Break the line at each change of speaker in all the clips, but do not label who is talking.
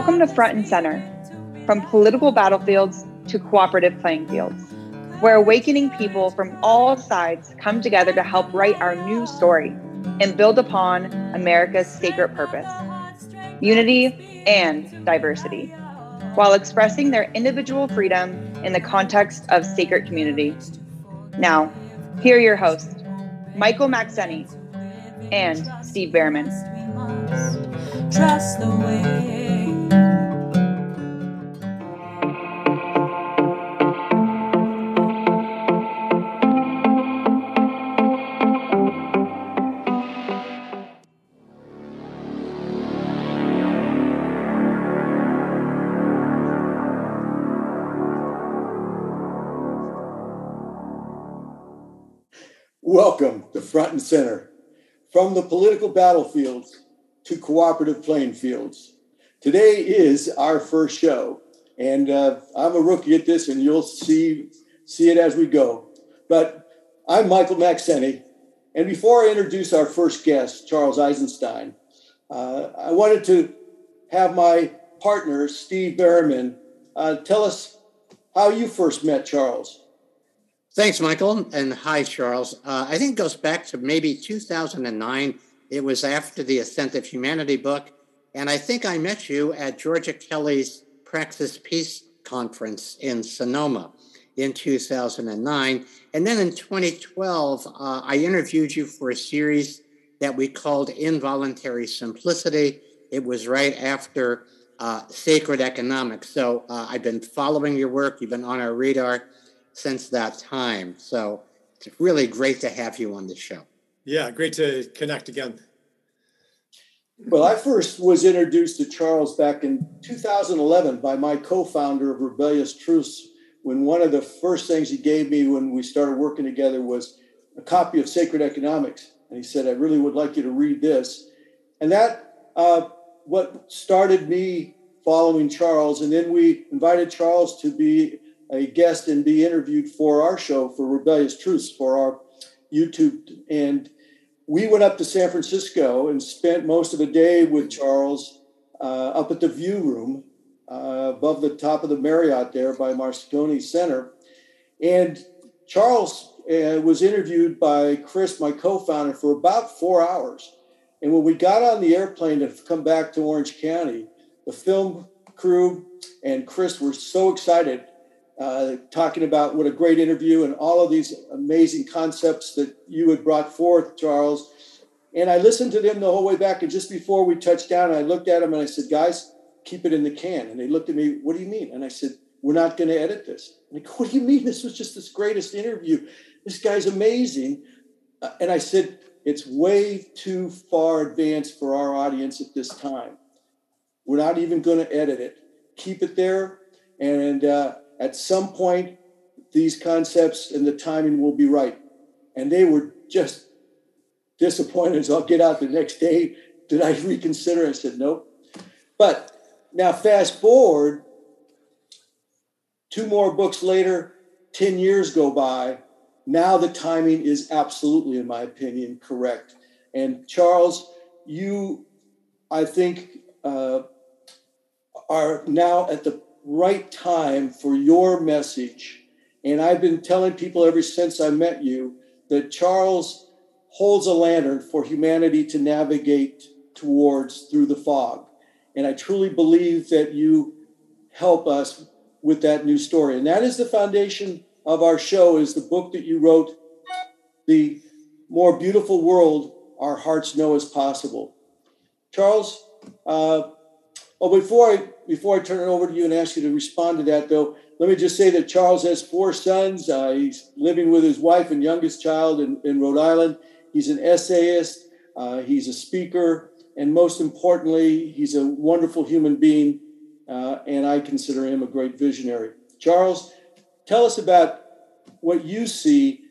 Welcome to Front and Center, from political battlefields to cooperative playing fields, where awakening people from all sides come together to help write our new story and build upon America's sacred purpose unity and diversity, while expressing their individual freedom in the context of sacred community. Now, here are your hosts, Michael Maxeni and Steve Bhaerman. Trust the way.
To Front and Center, from the political battlefields to cooperative playing fields. Today is our first show, and uh, I'm a rookie at this, and you'll see see it as we go. But I'm Michael Maxeni, and before I introduce our first guest, Charles Eisenstein, uh, I wanted to have my partner, Steve Bhaerman, uh, tell us how you first met Charles.
Thanks, Michael. And hi, Charles. Uh, I think it goes back to maybe 2009. It was after the Ascent of Humanity book. And I think I met you at Georgia Kelly's Praxis Peace Conference in Sonoma in 2009. And then in 2012, uh, I interviewed you for a series that we called Involuntary Simplicity. It was right after uh, Sacred Economics. So uh, I've been following your work, you've been on our radar since that time. So it's really great to have you on the show.
Yeah, great to connect again.
Well, I first was introduced to Charles back in 2011 by my co founder of Rebellious Truths when one of the first things he gave me when we started working together was a copy of Sacred Economics. And he said, I really would like you to read this. And that, uh, what started me following Charles. And then we invited Charles to be a guest and be interviewed for our show for Rebellious Truths for our YouTube. And we went up to San Francisco and spent most of the day with Charles uh, up at the View Room uh, above the top of the Marriott there by Moscone Center. And Charles uh, was interviewed by Chris, my co founder, for about four hours. And when we got on the airplane to come back to Orange County, the film crew and Chris were so excited uh, talking about what a great interview and all of these amazing concepts that you had brought forth, Charles. And I listened to them the whole way back. And just before we touched down, I looked at them and I said, guys, keep it in the can. And they looked at me, what do you mean? And I said, we're not going to edit this. And they go, what do you mean? This was just this greatest interview. This guy's amazing. Uh, and I said, it's way too far advanced for our audience at this time. We're not even going to edit it. Keep it there. And uh, at some point, these concepts and the timing will be right. And they were just disappointed. So I'll get out the next day. Did I reconsider? I said, nope. But now, fast forward, two more books later, 10 years go by. Now the timing is absolutely, in my opinion, correct. And Charles, you, I think, uh, are now at the right time for your message. And I've been telling people ever since I met you that Charles holds a lantern for humanity to navigate towards through the fog. And I truly believe that you help us with that new story. And that is the foundation of our show is the book that you wrote, The More Beautiful World Our Hearts Know Is Possible. Charles, uh, oh, before I before I turn it over to you and ask you to respond to that, though, let me just say that Charles has four sons. Uh, he's living with his wife and youngest child in, in Rhode Island. He's an essayist, uh, he's a speaker, and most importantly, he's a wonderful human being. Uh, and I consider him a great visionary. Charles, tell us about what you see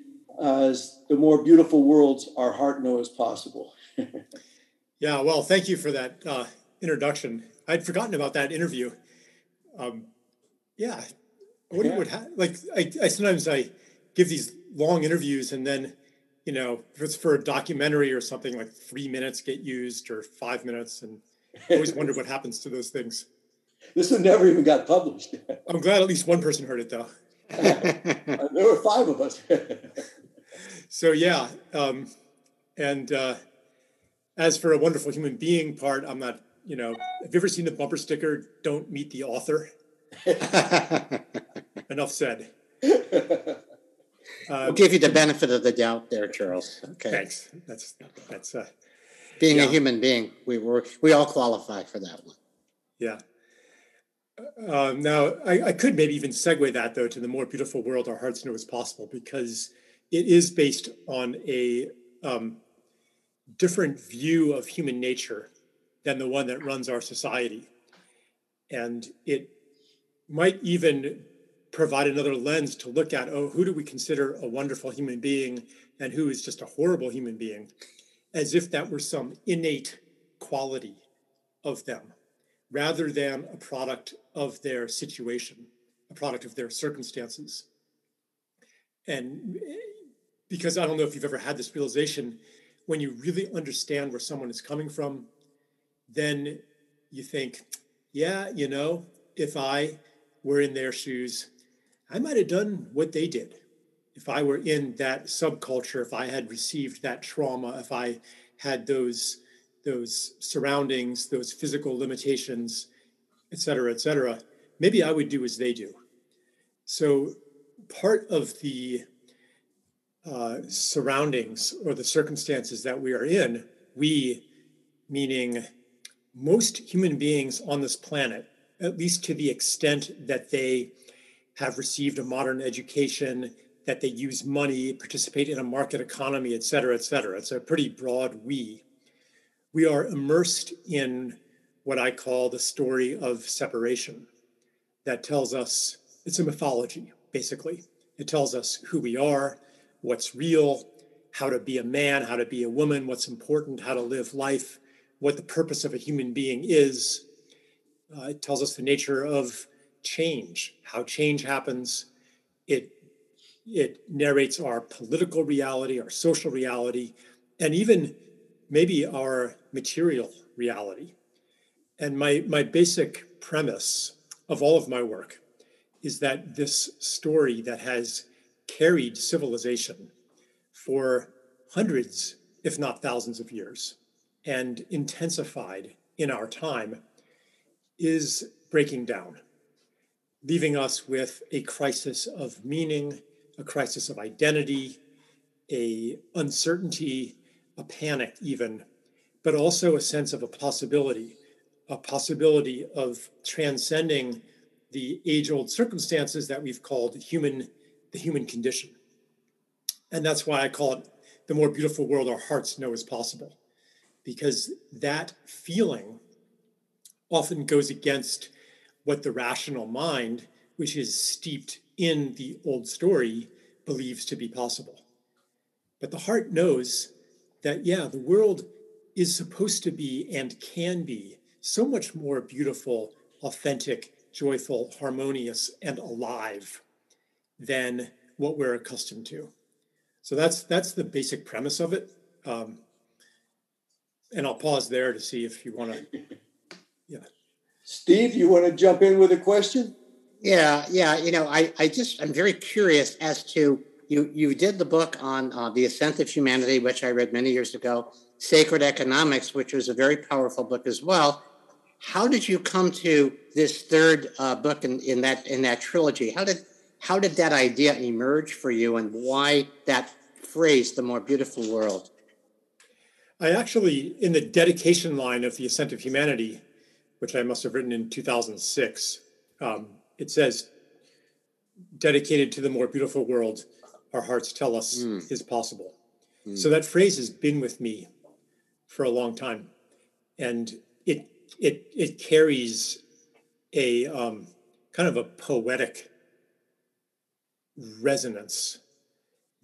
as the more beautiful worlds our heart knows possible.
yeah, well, thank you for that uh, introduction. I'd forgotten about that interview. Um, yeah, what yeah. would ha- like? I, I sometimes I give these long interviews, and then you know, if it's for a documentary or something, like three minutes get used or five minutes, and I always wonder what happens to those things.
This one never even got published.
I'm glad at least one person heard it, though.
there were five of us.
so yeah, um, and uh, as for a wonderful human being part, I'm not. You know, have you ever seen the bumper sticker? Don't meet the author. Enough said.
Um, we'll give you the benefit of the doubt there, Charles.
Okay. Thanks. That's that's uh,
being yeah. a human being. We were we all qualify for that one.
Yeah. Um, now, I, I, could maybe even segue that though to the more beautiful world our hearts know is possible because it is based on a um, different view of human nature than the one that runs our society, and it might even provide another lens to look at oh who do we consider a wonderful human being and who is just a horrible human being as if that were some innate quality of them rather than a product of their situation a product of their circumstances. And because i don't know if you've ever had this realization when you really understand where someone is coming from then you think yeah you know if i were in their shoes I might have done what they did. If I were in that subculture, if I had received that trauma, if I had those those surroundings, those physical limitations, et cetera, et cetera, maybe I would do as they do. So part of the uh, surroundings or the circumstances that we are in, we, meaning most human beings on this planet, at least to the extent that they have received a modern education, that they use money, participate in a market economy, et cetera, et cetera. It's a pretty broad we. We are immersed in what I call the story of separation that tells us it's a mythology, basically. It tells us who we are, what's real, how to be a man, how to be a woman, what's important, how to live life, what the purpose of a human being is. Uh, it tells us the nature of change, how change happens. It, it narrates our political reality, our social reality, and even maybe our material reality. And my, my basic premise of all of my work is that this story that has carried civilization for hundreds, if not thousands of years, and intensified in our time, is breaking down leaving us with a crisis of meaning, a crisis of identity, a uncertainty, a panic even, but also a sense of a possibility, a possibility of transcending the age-old circumstances that we've called human, the human condition. And that's why I call it the more beautiful world our hearts know is possible, because that feeling often goes against what the rational mind, which is steeped in the old story, believes to be possible. But the heart knows that, yeah, the world is supposed to be and can be so much more beautiful, authentic, joyful, harmonious, and alive than what we're accustomed to. So that's that's the basic premise of it. Um, and I'll pause there to see if you want to. Yeah.
Steve, you want to jump in with a question?
Yeah, yeah. You know, I, I just, I'm very curious as to you. You did the book on uh, the ascent of humanity, which I read many years ago. Sacred Economics, which was a very powerful book as well. How did you come to this third uh, book in, in that in that trilogy? How did how did that idea emerge for you, and why that phrase, "the more beautiful world"?
I actually, in the dedication line of the Ascent of Humanity, which I must have written in 2006. Um, it says, dedicated to the more beautiful world our hearts tell us mm. is possible. Mm. So that phrase has been with me for a long time. And it, it, it carries a um, kind of a poetic resonance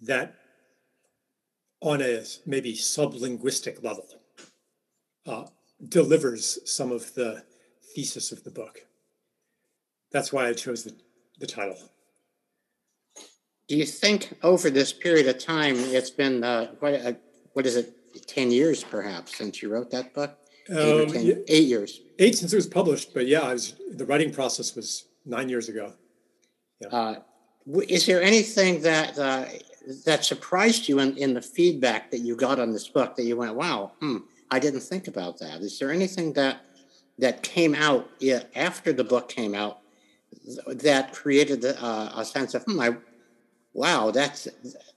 that on a maybe sublinguistic level uh, delivers some of the thesis of the book. That's why I chose the, the title.
Do you think over this period of time, it's been uh, quite a, what is it, 10 years perhaps since you wrote that book? Eight, um, 10, yeah, eight years.
eight since it was published, but yeah, I was, the writing process was nine years ago.
Yeah. Uh, is there anything that uh, that surprised you in, in the feedback that you got on this book that you went, "Wow, hmm, I didn't think about that." Is there anything that that came out after the book came out that created uh, a sense of, hmm, I, wow, that's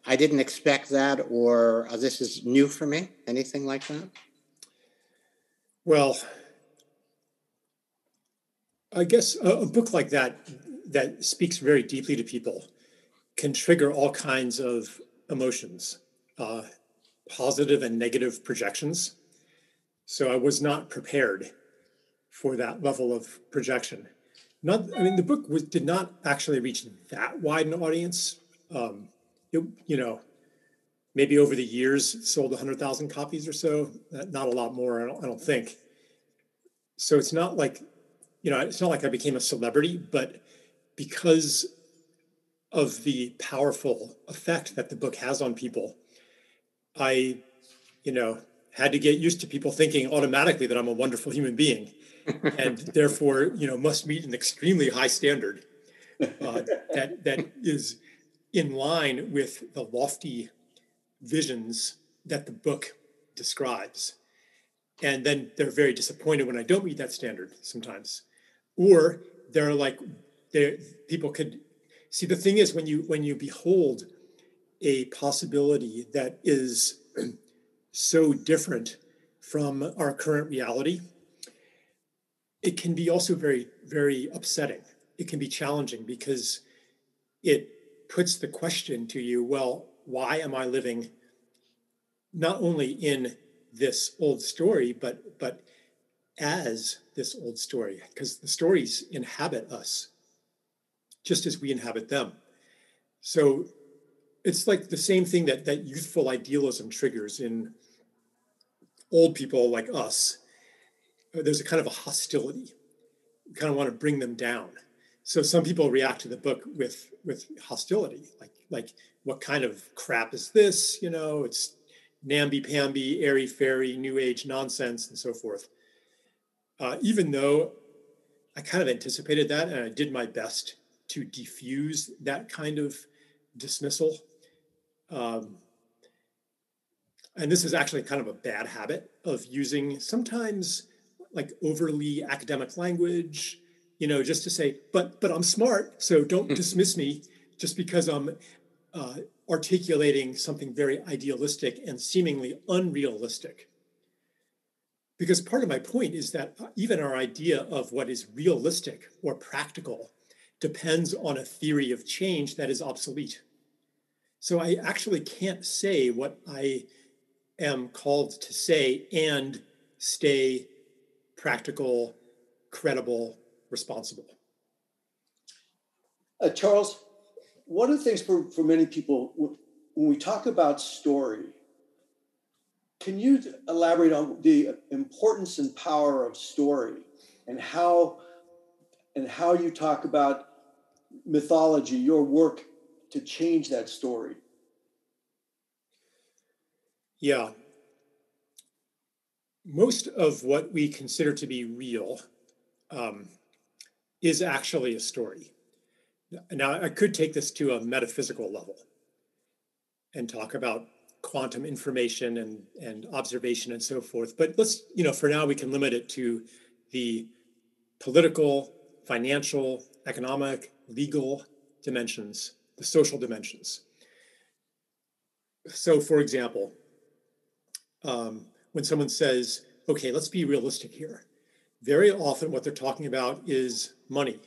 I didn't expect that, or uh, this is new for me? Anything like that?
Well, I guess a, a book like that that speaks very deeply to people can trigger all kinds of emotions, uh, positive and negative projections. So I was not prepared for that level of projection. Not, I mean, the book was did not actually reach that wide an audience. Um, it, you know, maybe over the years sold 100,000 copies or so, not a lot more, I don't, I don't think. So it's not like, you know, it's not like I became a celebrity, but because of the powerful effect that the book has on people, I, you know, had to get used to people thinking automatically that I'm a wonderful human being and therefore, you know, must meet an extremely high standard uh, that that is in line with the lofty visions that the book describes. And then they're very disappointed when I don't meet that standard sometimes. Or they're like, they're, people could see the thing is when you when you behold a possibility that is so different from our current reality, it can be also very, very upsetting. It can be challenging because it puts the question to you well, why am I living not only in this old story, but, but as this old story? Because the stories inhabit us just as we inhabit them. So it's like the same thing that, that youthful idealism triggers in old people like us. There's a kind of a hostility. We kind of want to bring them down so some people react to the book with with hostility like like what kind of crap is this you know it's namby-pamby airy fairy new age nonsense and so forth uh, even though i kind of anticipated that and i did my best to defuse that kind of dismissal um, and this is actually kind of a bad habit of using sometimes like overly academic language you know, just to say, but but I'm smart, so don't hmm. dismiss me just because I'm uh, articulating something very idealistic and seemingly unrealistic. Because part of my point is that even our idea of what is realistic or practical depends on a theory of change that is obsolete. So I actually can't say what I am called to say and stay practical, credible, responsible.
Uh, Charles, one of the things for, for many people, when we talk about story, can you elaborate on the importance and power of story and how and how you talk about mythology, your work to change that story?
Yeah. Most of what we consider to be real um, is actually a story. Now, I could take this to a metaphysical level and talk about quantum information and, and observation and so forth. But let's, you know, for now, we can limit it to the political, financial, economic, legal dimensions, the social dimensions. So, for example, um, when someone says, okay, let's be realistic here, very often what they're talking about is money.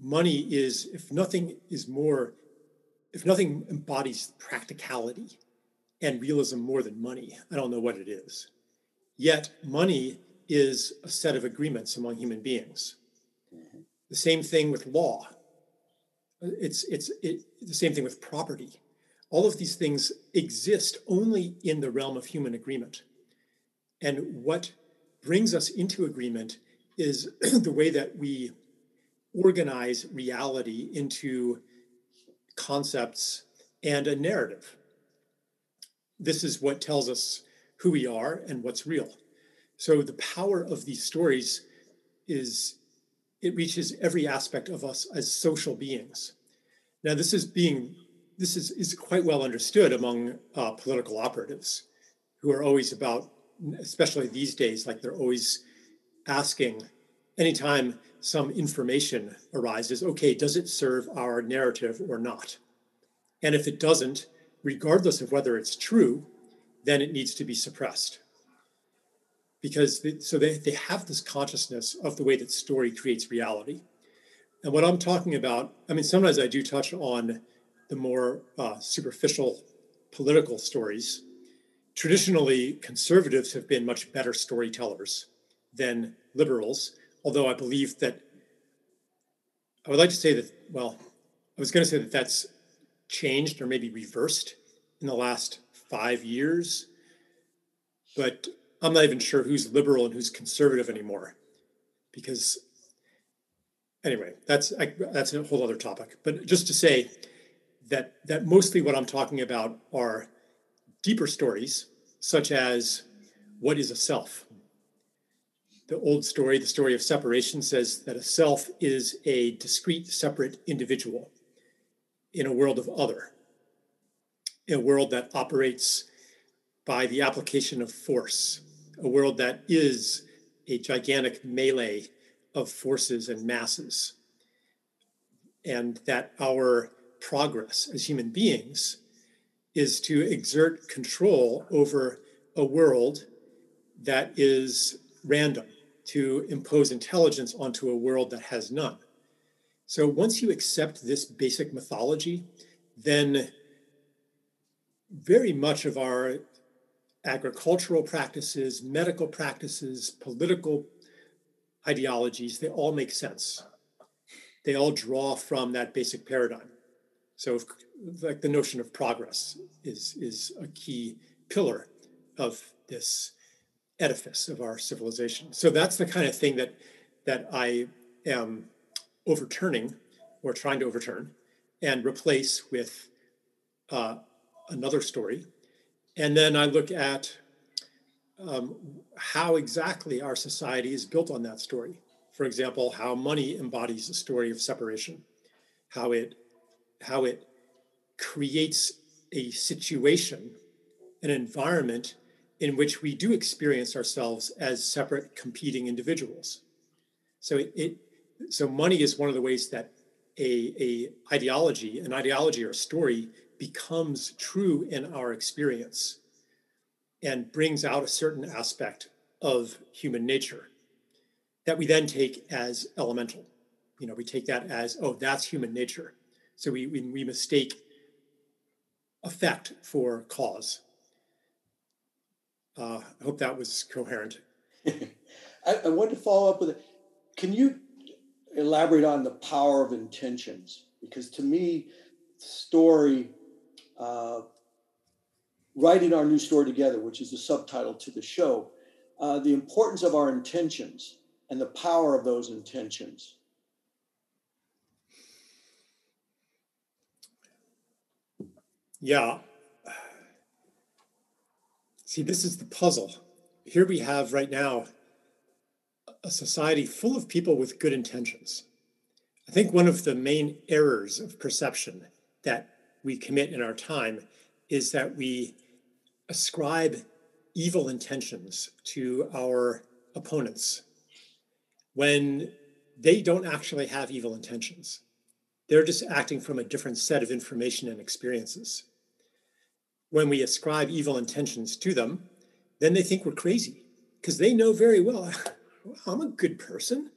Money is, if nothing is more, if nothing embodies practicality and realism more than money, I don't know what it is. Yet, money is a set of agreements among human beings. The same thing with law. It's, it's it, the same thing with property. All of these things exist only in the realm of human agreement. And what brings us into agreement is the way that we organize reality into concepts and a narrative. This is what tells us who we are and what's real. So the power of these stories is it reaches every aspect of us as social beings. Now, this is being this is, is quite well understood among uh, political operatives who are always about, especially these days, like they're always asking anytime some information arises, okay, does it serve our narrative or not? And if it doesn't, regardless of whether it's true, then it needs to be suppressed. Because they, so they, they have this consciousness of the way that story creates reality. And what I'm talking about, I mean, sometimes I do touch on the more uh, superficial political stories. Traditionally, conservatives have been much better storytellers than liberals, although I believe that I would like to say that, well, I was going to say that that's changed or maybe reversed in the last five years, but I'm not even sure who's liberal and who's conservative anymore because anyway, that's I, that's a whole other topic. But just to say, that that mostly what I'm talking about are deeper stories, such as what is a self. The old story, the story of separation, says that a self is a discrete, separate individual in a world of other, a world that operates by the application of force, a world that is a gigantic melee of forces and masses, and that our progress as human beings is to exert control over a world that is random, to impose intelligence onto a world that has none. So once you accept this basic mythology, then very much of our agricultural practices, medical practices, political ideologies, they all make sense. They all draw from that basic paradigm. So, like the notion of progress is is a key pillar of this edifice of our civilization. So that's the kind of thing that that I am overturning or trying to overturn and replace with uh, another story. And then I look at um, how exactly our society is built on that story. For example, how money embodies a story of separation, how it how it creates a situation, an environment in which we do experience ourselves as separate competing individuals. So it, it so money is one of the ways that a, a ideology, an ideology or a story becomes true in our experience and brings out a certain aspect of human nature that we then take as elemental. You know, we take that as, oh, that's human nature. So we, we, we mistake effect for cause. Uh, I hope that was coherent.
I, I want to follow up with it. Can you elaborate on the power of intentions? Because to me, story, uh, writing our new story together, which is the subtitle to the show, uh, the importance of our intentions and the power of those intentions.
Yeah. See, this is the puzzle. Here we have right now a society full of people with good intentions. I think one of the main errors of perception that we commit in our time is that we ascribe evil intentions to our opponents when they don't actually have evil intentions. They're just acting from a different set of information and experiences when we ascribe evil intentions to them, then they think we're crazy because they know very well I'm a good person.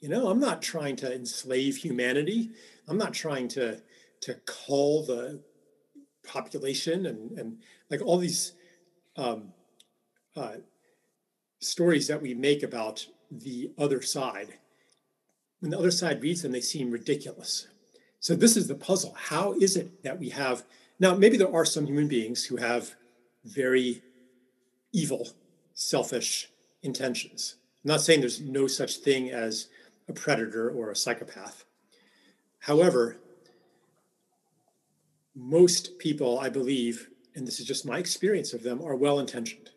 You know, I'm not trying to enslave humanity. I'm not trying to to cull the population and and like all these um, uh, stories that we make about the other side. When the other side reads them, they seem ridiculous. So this is the puzzle. How is it that we have now, maybe there are some human beings who have very evil, selfish intentions. I'm not saying there's no such thing as a predator or a psychopath. However, most people, I believe, and this is just my experience of them, are well intentioned.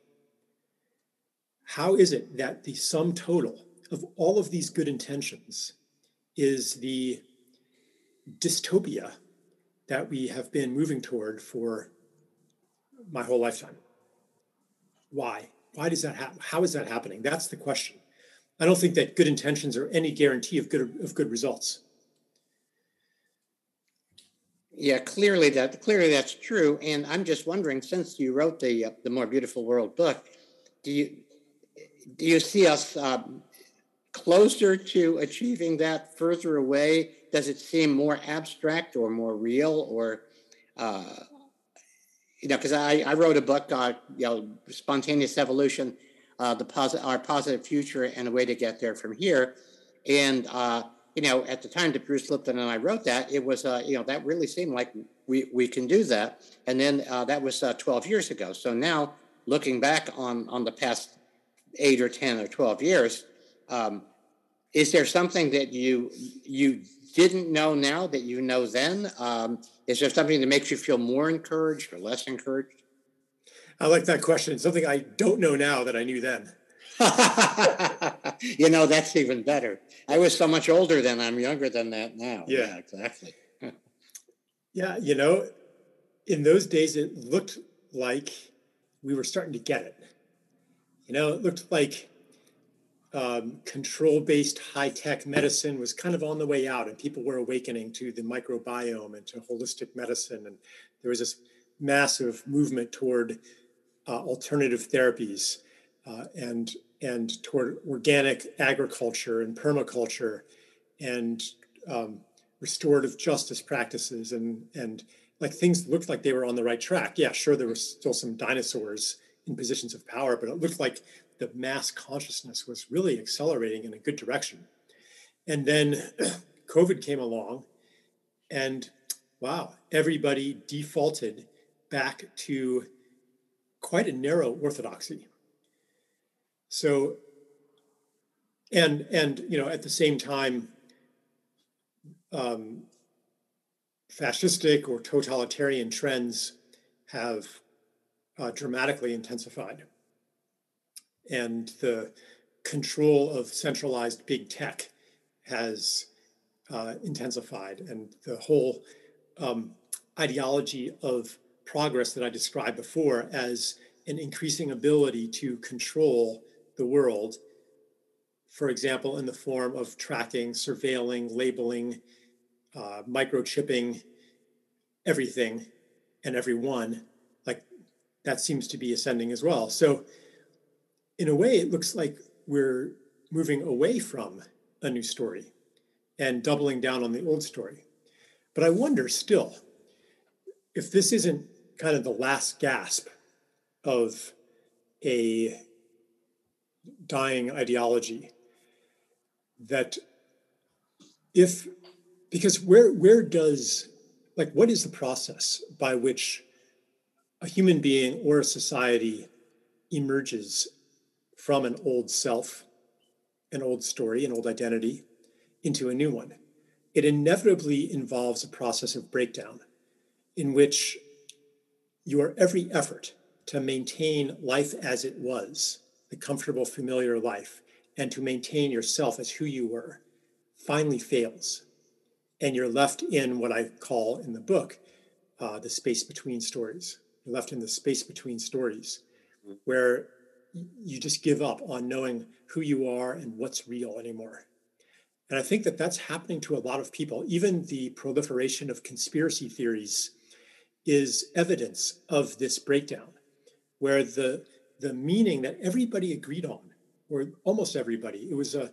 how is it that the sum total of all of these good intentions is the dystopia that we have been moving toward for my whole lifetime? Why? Why does that happen? How is that happening? That's the question. I don't think that good intentions are any guarantee of good of good results.
Yeah, clearly that clearly that's true. And I'm just wondering, since you wrote the uh, the More Beautiful World book, do you do you see us um, closer to achieving that? Further away? Does it seem more abstract or more real, or uh, you know? Because I, I wrote a book, uh, you know, spontaneous evolution, uh, the posit- our positive future, and a way to get there from here, and uh, you know, at the time that Bruce Lipton and I wrote that, it was, uh, you know, that really seemed like we, we can do that. And then uh, that was uh, 12 years ago. So now, looking back on, on the past eight or 10 or 12 years, um, is there something that you you didn't know now that you know then? Um, is there something that makes you feel more encouraged or less encouraged?
I like that question. Something I don't know now that I knew then.
you know, that's even better. I was so much older then. I'm younger than that now.
Yeah,
yeah exactly.
yeah, you know, in those days, it looked like we were starting to get it. You know, it looked like um, control based high tech medicine was kind of on the way out, and people were awakening to the microbiome and to holistic medicine. And there was this massive movement toward uh, alternative therapies uh, and and toward organic agriculture and permaculture and um, restorative justice practices and and like things looked like they were on the right track. Yeah, sure, there were still some dinosaurs in positions of power, but it looked like the mass consciousness was really accelerating in a good direction. And then COVID came along, and wow, everybody defaulted back to quite a narrow orthodoxy. So, and and you know, at the same time, um, fascistic or totalitarian trends have uh, dramatically intensified, and the control of centralized big tech has uh, intensified, and the whole um, ideology of progress that I described before as an increasing ability to control the world, for example, in the form of tracking, surveilling, labeling, uh, microchipping everything and everyone, like that seems to be ascending as well. So, in a way, it looks like we're moving away from a new story and doubling down on the old story. But I wonder still if this isn't kind of the last gasp of a dying ideology that if because where where does like what is the process by which a human being or a society emerges from an old self an old story an old identity into a new one? It inevitably involves a process of breakdown in which your every effort to maintain life as it was the comfortable, familiar life and to maintain yourself as who you were finally fails. And you're left in what I call in the book uh, the space between stories. You're left in the space between stories mm-hmm. where you just give up on knowing who you are and what's real anymore. And I think that that's happening to a lot of people. Even the proliferation of conspiracy theories is evidence of this breakdown, where the the meaning that everybody agreed on, or almost everybody. It was a,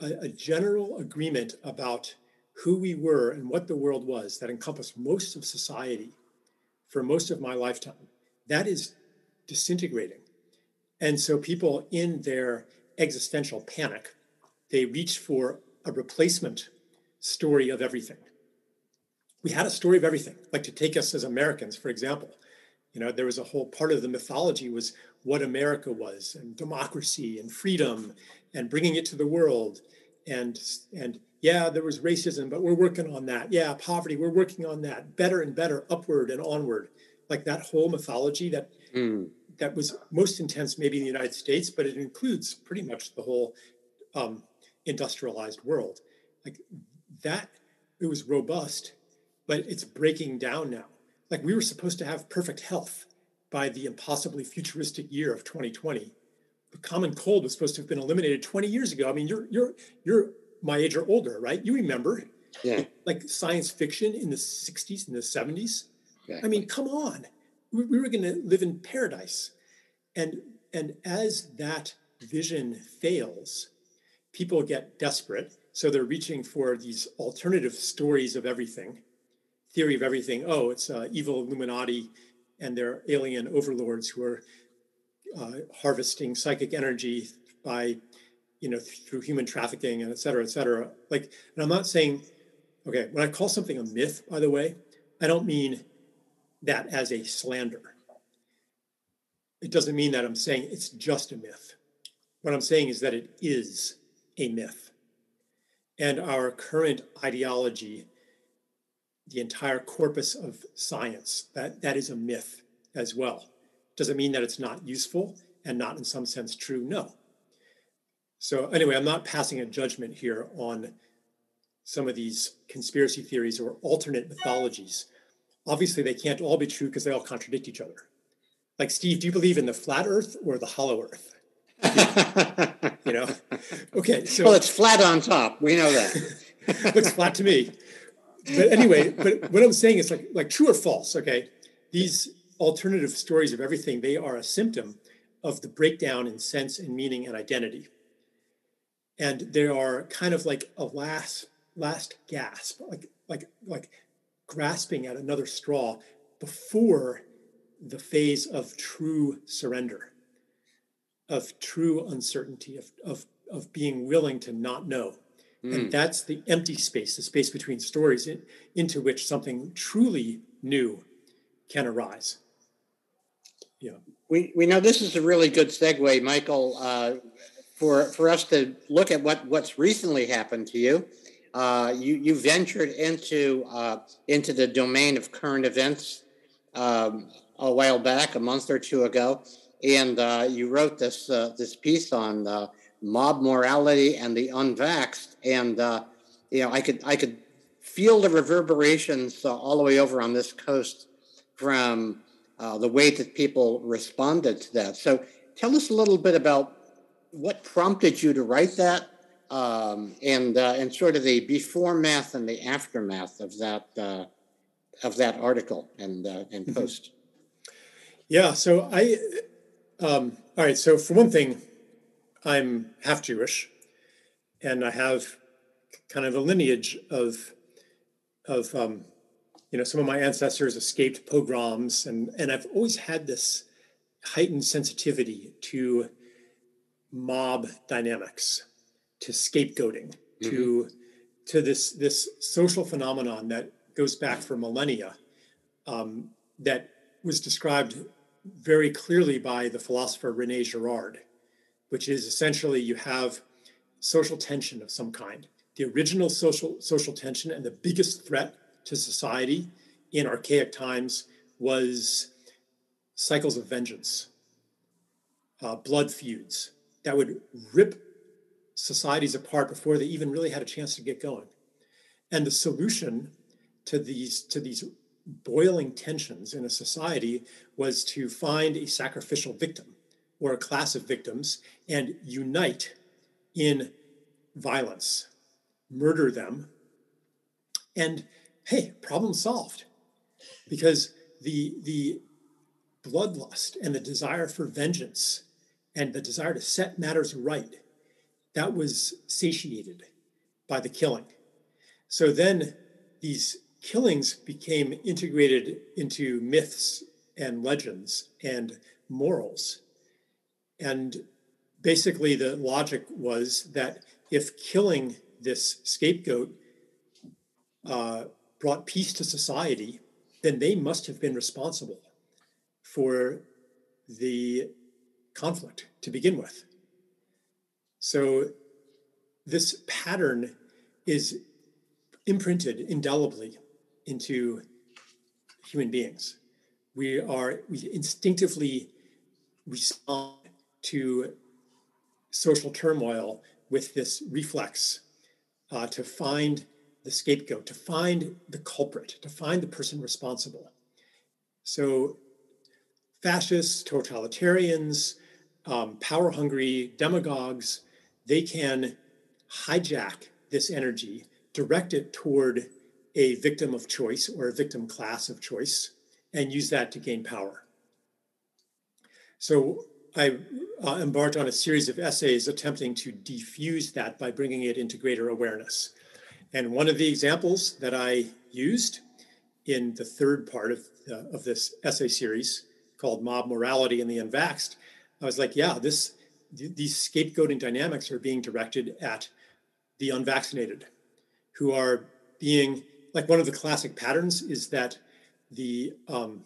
a, a general agreement about who we were and what the world was that encompassed most of society for most of my lifetime. That is disintegrating. And so people in their existential panic, they reach for a replacement story of everything. We had a story of everything, like to take us as Americans, for example. You know, there was a whole part of the mythology was what America was and democracy and freedom and bringing it to the world. And, and yeah, there was racism, but we're working on that. Yeah, poverty, we're working on that. Better and better, upward and onward. Like that whole mythology that mm. that was most intense maybe in the United States, but it includes pretty much the whole um, industrialized world. Like that, it was robust, but it's breaking down now. Like we were supposed to have perfect health by the impossibly futuristic year of 2020. The common cold was supposed to have been eliminated 20 years ago. I mean, you're you're you're my age or older, right? You remember,
yeah,
like science fiction in the 60s and the 70s. Yeah. I mean, come on, we, we were going to live in paradise, and and as that vision fails, people get desperate. So they're reaching for these alternative stories of everything, theory of everything. Oh, it's uh, evil Illuminati and their alien overlords who are uh, harvesting psychic energy by, you know, th- through human trafficking and et cetera, et cetera. Like, and I'm not saying, okay, when I call something a myth, by the way, I don't mean that as a slander. It doesn't mean that I'm saying it's just a myth. What I'm saying is that it is a myth. And our current ideology, the entire corpus of science, that, that is a myth as well. Does it mean that it's not useful and not in some sense true? No. So, anyway, I'm not passing a judgment here on some of these conspiracy theories or alternate mythologies. Obviously, they can't all be true because they all contradict each other. Like, Steve, do you believe in the flat earth or the hollow earth? you know? Okay. So
well, it's flat on top. We know that.
looks flat to me. But anyway, but what I'm saying is like like true or false. Okay, these alternative stories of everything they are a symptom of the breakdown in sense and meaning and identity, and they are kind of like a last last gasp, like like like grasping at another straw before the phase of true surrender of true uncertainty, of, of, of being willing to not know. Mm. And that's the empty space, the space between stories in, into which something truly new can arise.
Yeah. We, we know this is a really good segue, Michael, uh, for, for us to look at what, what's recently happened to you. Uh, you, you ventured into, uh, into the domain of current events um, a while back, a month or two ago and uh, you wrote this uh, this piece on uh, mob morality and the unvaxxed, and uh, you know I could I could feel the reverberations uh, all the way over on this coast from uh, the way that people responded to that. So tell us a little bit about what prompted you to write that, um, and and sort of the before math and the aftermath of that of that article and and mm-hmm. post.
Yeah, so I um, all right. So, for one thing, I'm half Jewish, and I have kind of a lineage of of um, you know some of my ancestors escaped pogroms, and and I've always had this heightened sensitivity to mob dynamics, to scapegoating, mm-hmm. to to this this social phenomenon that goes back for millennia, um, that was described very clearly by the philosopher Rene Girard, which is essentially you have social tension of some kind. The original social, social tension and the biggest threat to society in archaic times was cycles of vengeance, uh, blood feuds that would rip societies apart before they even really had a chance to get going. And the solution to these to these boiling tensions in a society was to find a sacrificial victim or a class of victims and unite in violence, murder them, and hey, problem solved. Because the, the bloodlust and the desire for vengeance and the desire to set matters right, that was satiated by the killing. So then these killings became integrated into myths and legends and morals. And basically, the logic was that if killing this scapegoat uh, brought peace to society, then they must have been responsible for the conflict to begin with. So, this pattern is imprinted indelibly into human beings. We are we instinctively respond to social turmoil with this reflex uh, to find the scapegoat, to find the culprit, to find the person responsible. So, fascists, totalitarians, um, power hungry demagogues, they can hijack this energy, direct it toward a victim of choice or a victim class of choice, and use that to gain power. So I uh, embarked on a series of essays attempting to defuse that by bringing it into greater awareness. And one of the examples that I used in the third part of, of this essay series called Mob Morality and the Unvaxxed, I was like, yeah, this th- these scapegoating dynamics are being directed at the unvaccinated who are being like one of the classic patterns is that the um,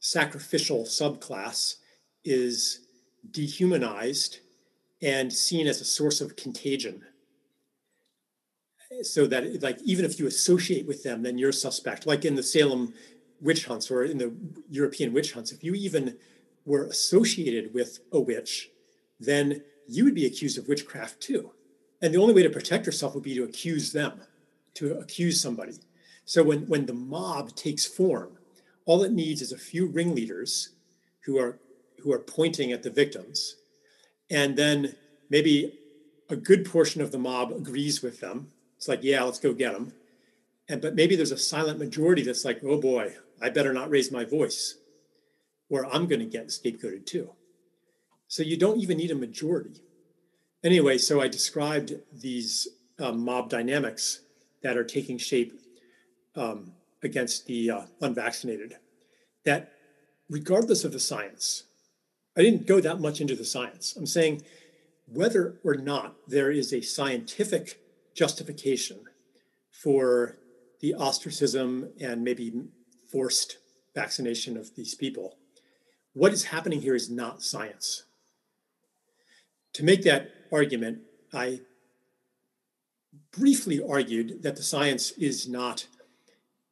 sacrificial subclass is dehumanized and seen as a source of contagion. So that like even if you associate with them then you're suspect. Like in the salem witch hunts or in the european witch hunts if you even were associated with a witch then you would be accused of witchcraft too. And the only way to protect yourself would be to accuse them to accuse somebody. So when when the mob takes form all it needs is a few ringleaders who are who are pointing at the victims. And then maybe a good portion of the mob agrees with them. It's like, yeah, let's go get them. And but maybe there's a silent majority that's like, oh boy, I better not raise my voice, or I'm going to get scapegoated too. So you don't even need a majority. Anyway, so I described these um, mob dynamics that are taking shape um, against the uh, unvaccinated. That regardless of the science, I didn't go that much into the science. I'm saying whether or not there is a scientific justification for the ostracism and maybe forced vaccination of these people, what is happening here is not science. To make that argument, I briefly argued that the science is not,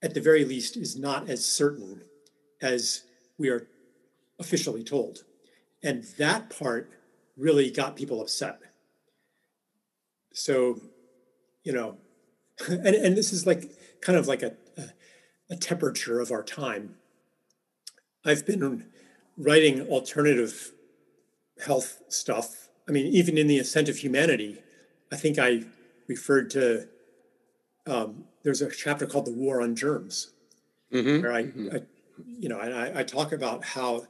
at the very least, is not as certain as we are officially told. And that part really got people upset. So, you know, and, and this is like kind of like a, a, a temperature of our time. I've been writing alternative health stuff. I mean, even in the ascent of humanity, I think I referred to um, there's a chapter called the war on germs, mm-hmm. where I, mm-hmm. I, you know, and I, I talk about how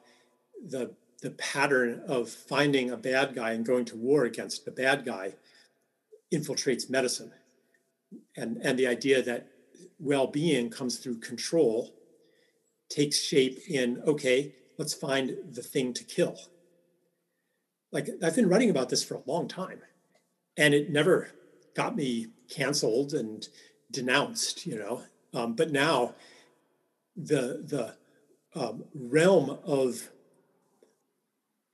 the the pattern of finding a bad guy and going to war against the bad guy infiltrates medicine. And, and the idea that well being comes through control takes shape in okay, let's find the thing to kill. Like I've been writing about this for a long time, and it never got me canceled and denounced, you know. Um, but now the the um, realm of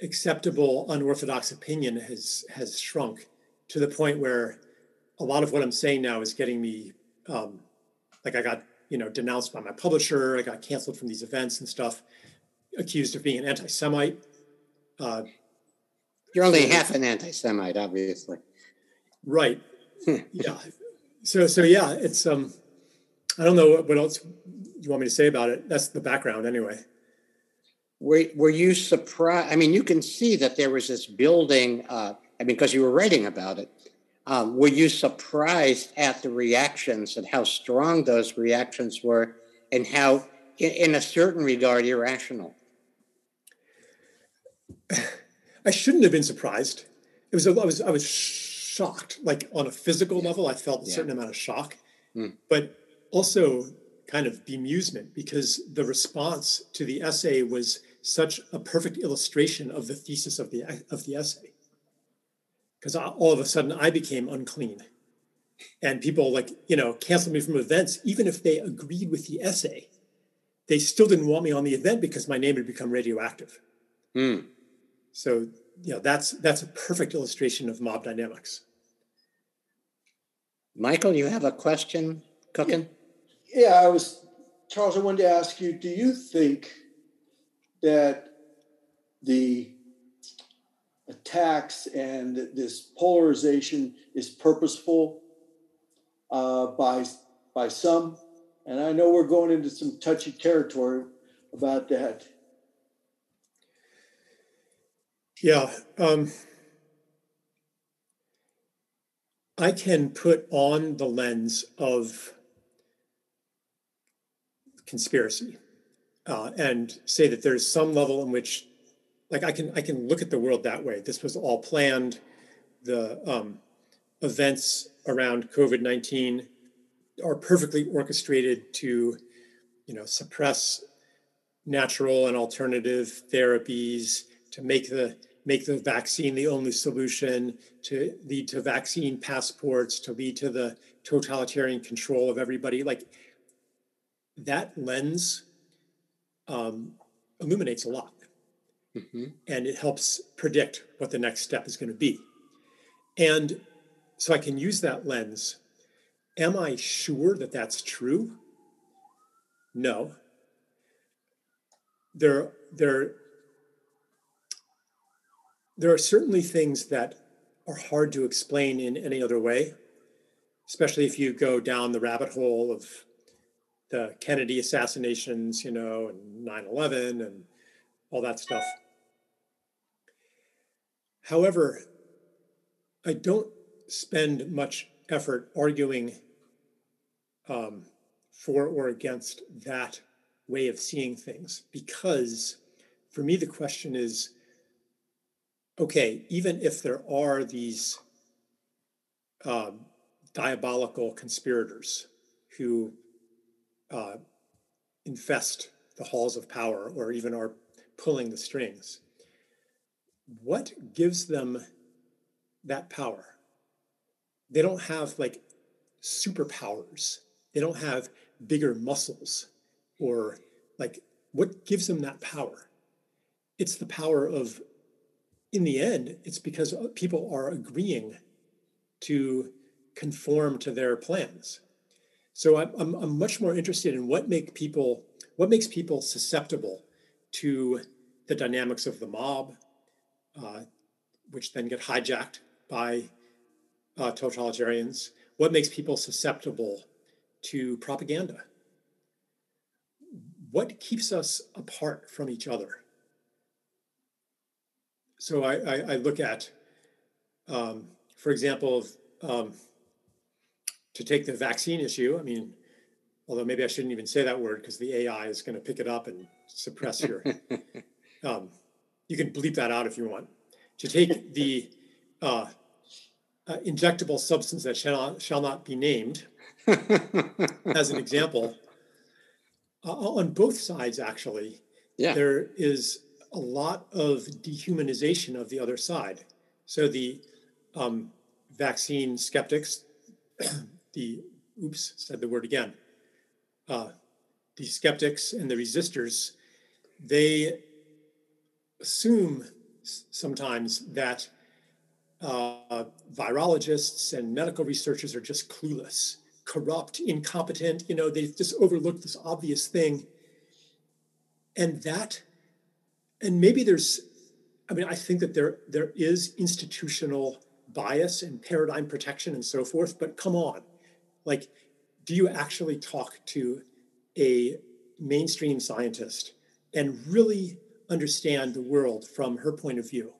acceptable unorthodox opinion has has shrunk to the point where a lot of what I'm saying now is getting me um, like I got you know denounced by my publisher, I got canceled from these events and stuff, accused of being an anti-Semite. Uh,
You're only half an anti-Semite, obviously.
Right. Yeah. So so yeah, it's um, I don't know what else you want me to say about it. That's the background anyway
were, were you surprised? I mean, you can see that there was this building, uh, I mean, because you were writing about it. Um, were you surprised at the reactions and how strong those reactions were and how, in, in a certain regard, irrational?
I shouldn't have been surprised. It was, I was, I was shocked. Like on a physical level, I felt a certain amount of shock, mm. but also kind of bemusement because the response to the essay was such a perfect illustration of the thesis of the of the essay. Because all of a sudden i became unclean. And people like you know canceled me from events. Even if they agreed with the essay they still didn't want me on the event because my name had become radioactive. Mm. so you know that's that's a perfect illustration of mob dynamics.
Michael you have a question cooking?
Yeah i was charles i wanted to ask you do you think that the attacks and this polarization is purposeful uh, by by some, and I know we're going into some touchy territory about that.
Yeah. Um, I can put on the lens of conspiracy uh, and say that there's some level in which, like, I can I can look at the world that way. This was all planned. The um, events around COVID nineteen are perfectly orchestrated to, you know, suppress natural and alternative therapies to make the make the vaccine the only solution, to lead to vaccine passports, to lead to the totalitarian control of everybody. Like that lens um, illuminates a lot. Mm-hmm. And it helps predict what the next step is going to be. And so I can use that lens. Am I sure that that's true? No. There, there there are certainly things that are hard to explain in any other way, especially if you go down the rabbit hole of the Kennedy assassinations, you know, and 9 11 and all that stuff. However, I don't spend much effort arguing um, for or against that way of seeing things because for me, the question is okay, even if there are these um, diabolical conspirators who uh, infest the halls of power or even are pulling the strings, what gives them that power? They don't have like superpowers. They don't have bigger muscles or like what gives them that power? It's the power of in the end, it's because people are agreeing to conform to their plans. So I'm, I'm, I'm, much more interested in what make people what makes people susceptible to the dynamics of the mob, uh, which then get hijacked by uh, totalitarians. What makes people susceptible to propaganda? What keeps us apart from each other? so I, I, I look at, um, for example, um, to take the vaccine issue. I mean, although maybe I shouldn't even say that word because the AI is going to pick it up and suppress your. um, you can bleep that out if you want. To take the uh, uh, injectable substance that shall not, shall not be named as an example, uh, on both sides, actually, yeah. there is a lot of dehumanization of the other side. So the um, vaccine skeptics, the oops, said the word again. Uh, the skeptics and the resistors, they assume sometimes that uh, virologists and medical researchers are just clueless, corrupt, incompetent. You know, they just overlook this obvious thing. And that and maybe there's i mean i think that there there is institutional bias and paradigm protection and so forth but come on like do you actually talk to a mainstream scientist and really understand the world from her point of view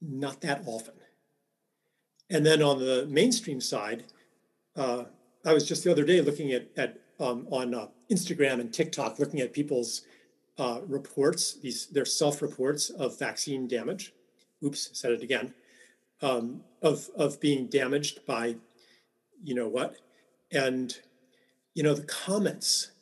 not that often and then on the mainstream side uh, i was just the other day looking at, at um, on uh, instagram and tiktok looking at people's uh, reports, these their self-reports of vaccine damage. Oops, said it again. Um, of of being damaged by, you know what, and you know the comments.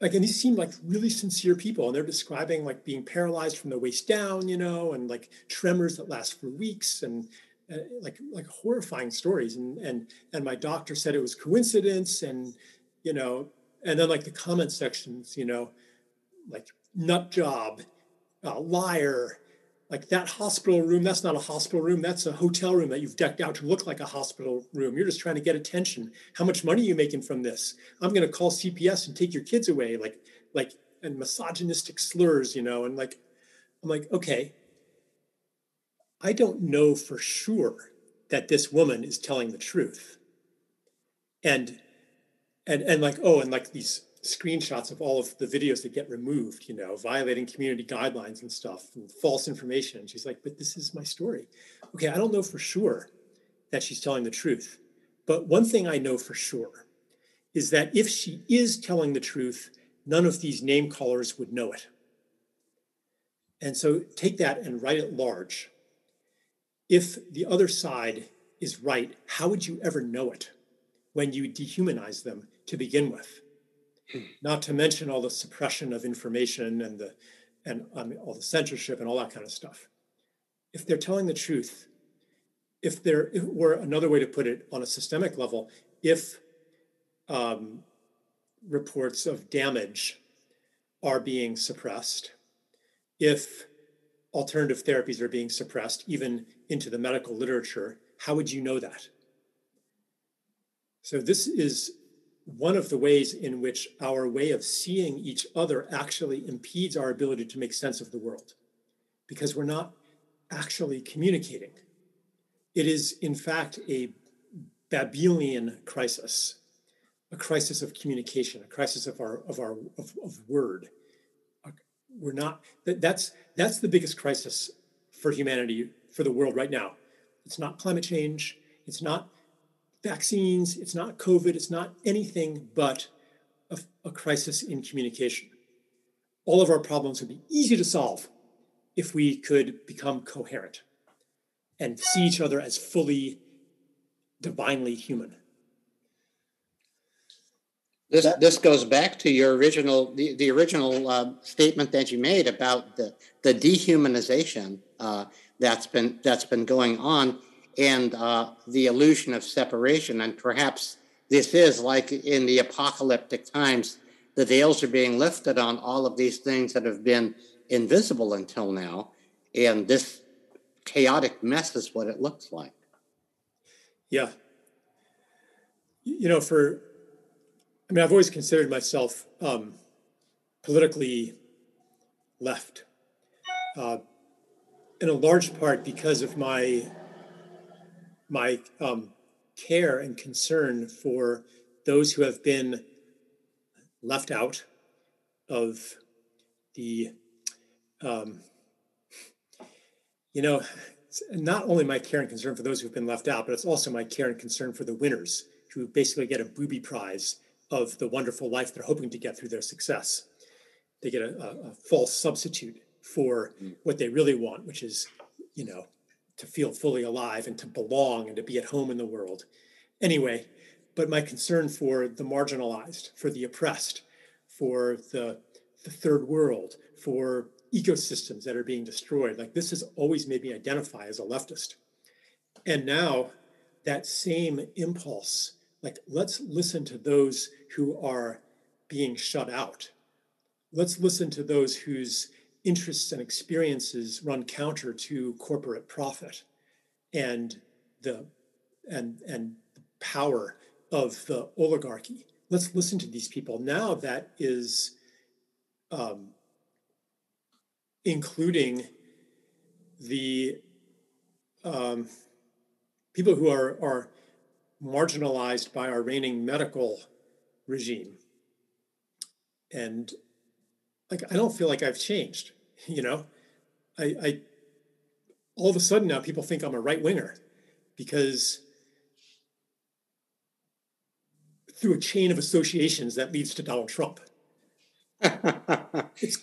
Like, and these seem like really sincere people, and they're describing like being paralyzed from the waist down, you know, and like tremors that last for weeks, and uh, like like horrifying stories. And and and my doctor said it was coincidence, and you know, and then like the comment sections, you know, like nut job, uh, liar, like that hospital room, that's not a hospital room. That's a hotel room that you've decked out to look like a hospital room. You're just trying to get attention. How much money are you making from this? I'm going to call CPS and take your kids away. Like, like, and misogynistic slurs, you know, and like, I'm like, okay, I don't know for sure that this woman is telling the truth. And and and like oh and like these screenshots of all of the videos that get removed, you know, violating community guidelines and stuff and false information. And she's like, but this is my story. Okay, I don't know for sure that she's telling the truth. But one thing I know for sure is that if she is telling the truth, none of these name callers would know it. And so take that and write it large. If the other side is right, how would you ever know it when you dehumanize them to begin with? Not to mention all the suppression of information and the and um, all the censorship and all that kind of stuff. If they're telling the truth, if there were another way to put it on a systemic level, if um, reports of damage are being suppressed, if alternative therapies are being suppressed, even into the medical literature, how would you know that? So, this is one of the ways in which our way of seeing each other actually impedes our ability to make sense of the world because we're not actually communicating. It is, in fact, a Babylonian crisis, a crisis of communication, a crisis of our of our of, of word. We're not that, that's that's the biggest crisis for humanity for the world right now. It's not climate change. It's not vaccines, it's not COVID, it's not anything but a, a, crisis in communication. All of our problems would be easy to solve if we could become coherent and see each other as fully divinely human.
This, this goes back to your original the, the original uh, statement that you made about the, the dehumanization uh, that's been that's been going on and uh, the illusion of separation. And perhaps this is like in the apocalyptic times, the veils are being lifted on all of these things that have been invisible until now. And this chaotic mess is what it looks like.
Yeah. You know, for, I mean, I've always considered myself um, politically left, uh, in a large part because of my my um, care and concern for those who have been left out of the, um, you know, not only my care and concern for those who've been left out, but it's also my care and concern for the winners who basically get a booby prize of the wonderful life they're hoping to get through their success. They get a, a, a false substitute for mm. what they really want, which is, you know, to feel fully alive and to belong and to be at home in the world. Anyway, but my concern for the marginalized, for the oppressed, for the, the third world, for ecosystems that are being destroyed, like this has always made me identify as a leftist. And now that same impulse, like let's listen to those who are being shut out. Let's listen to those whose interests and experiences run counter to corporate profit and the and and power of the oligarchy. Let's listen to these people now. That is um, including the um, people who are are marginalized by our reigning medical regime and like I don't feel like I've changed. You know, I, I all of a sudden now people think I'm a right winger because through a chain of associations that leads to Donald Trump. it's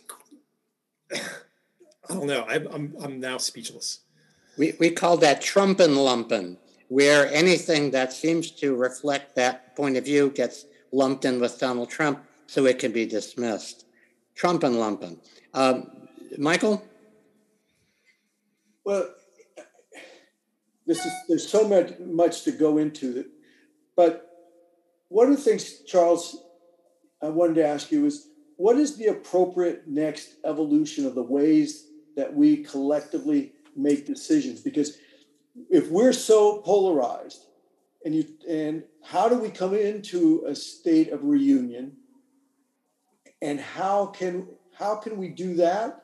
I don't know. I, I'm I'm now speechless.
We we call that Trumpen lumpen, where anything that seems to reflect that point of view gets lumped in with Donald Trump, so it can be dismissed. Trump and Lumpen. Um, Michael?
Well, this is there's so much much to go into but one of the things, Charles, I wanted to ask you is what is the appropriate next evolution of the ways that we collectively make decisions? Because if we're so polarized, and you and how do we come into a state of reunion and how can how can we do that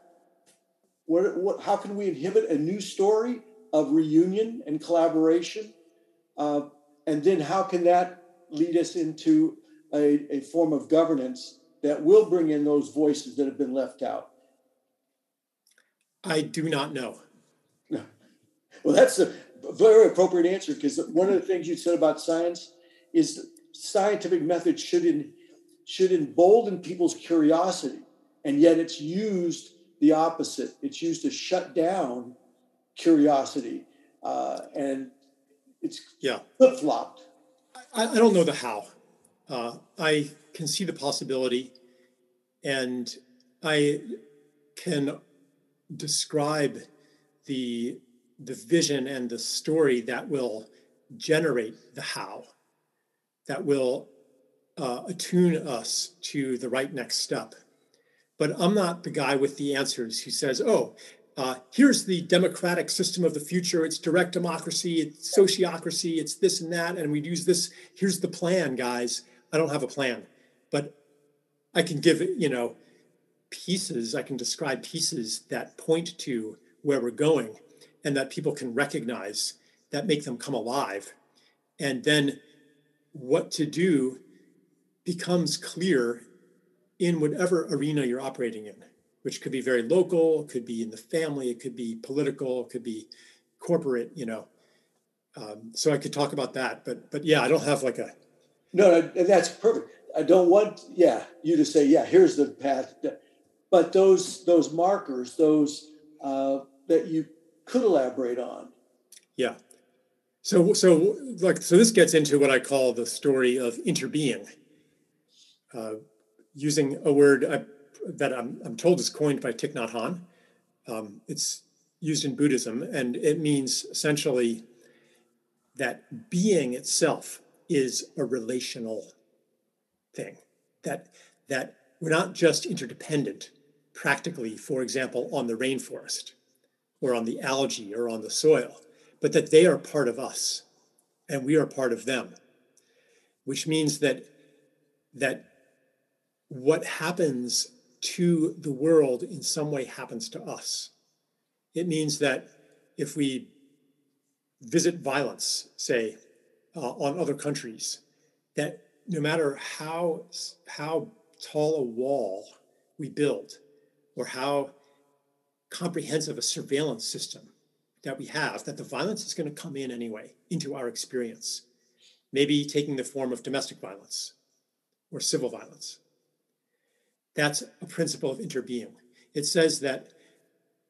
what, what how can we inhibit a new story of reunion and collaboration? Uh, and then how can that lead us into a, a form of governance that will bring in those voices that have been left out?
I do not know.
Well, that's a very appropriate answer because one of the things you said about science is scientific methods should in, should embolden people's curiosity, and yet it's used the opposite. It's used to shut down curiosity, uh, and it's
yeah
flip flopped.
I, I, don't know the how. Uh, I can see the possibility, and I can describe the the vision and the story that will generate the how, that will uh, attune us to the right next step. But I'm not the guy with the answers who says, oh, uh, here's the democratic system of the future. It's direct democracy, it's sociocracy, it's this and that. And we'd use this. Here's the plan, guys. I don't have a plan, but I can give you know, pieces, I can describe pieces that point to where we're going and that people can recognize that make them come alive. And then what to do becomes clear in whatever arena you're operating in, which could be very local, could be in the family, it could be political, it could be corporate, you know. Um, so I could talk about that, but but yeah, I don't have like a.
No, that's perfect. I don't want yeah you to say yeah here's the path, but those those markers, those uh, that you could elaborate on.
Yeah. So so like so this gets into what I call the story of interbeing. Uh, using a word I, that I'm, I'm told is coined by Thich Nhat Hanh. Um, it's used in Buddhism, and it means essentially that being itself is a relational thing. That that we're not just interdependent, practically, for example, on the rainforest or on the algae or on the soil, but that they are part of us and we are part of them, which means that that what happens to the world in some way happens to us. It means that if we visit violence, say, uh, on other countries, that no matter how, how tall a wall we build or how comprehensive a surveillance system that we have, that the violence is going to come in anyway into our experience, maybe taking the form of domestic violence or civil violence. That's a principle of interbeing. It says that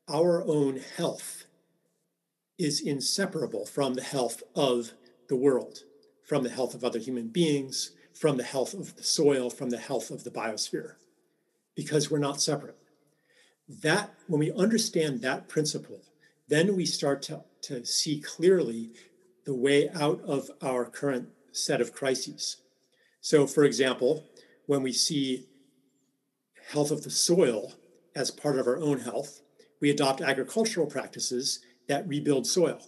our own health is inseparable from the health of the world, from the health of other human beings, from the health of the soil, from the health of the biosphere, because we're not separate that when we understand that principle, then we start to, to see clearly the way out of our current set of crises. So, for example, when we see health of the soil as part of our own health, we adopt agricultural practices that rebuild soil.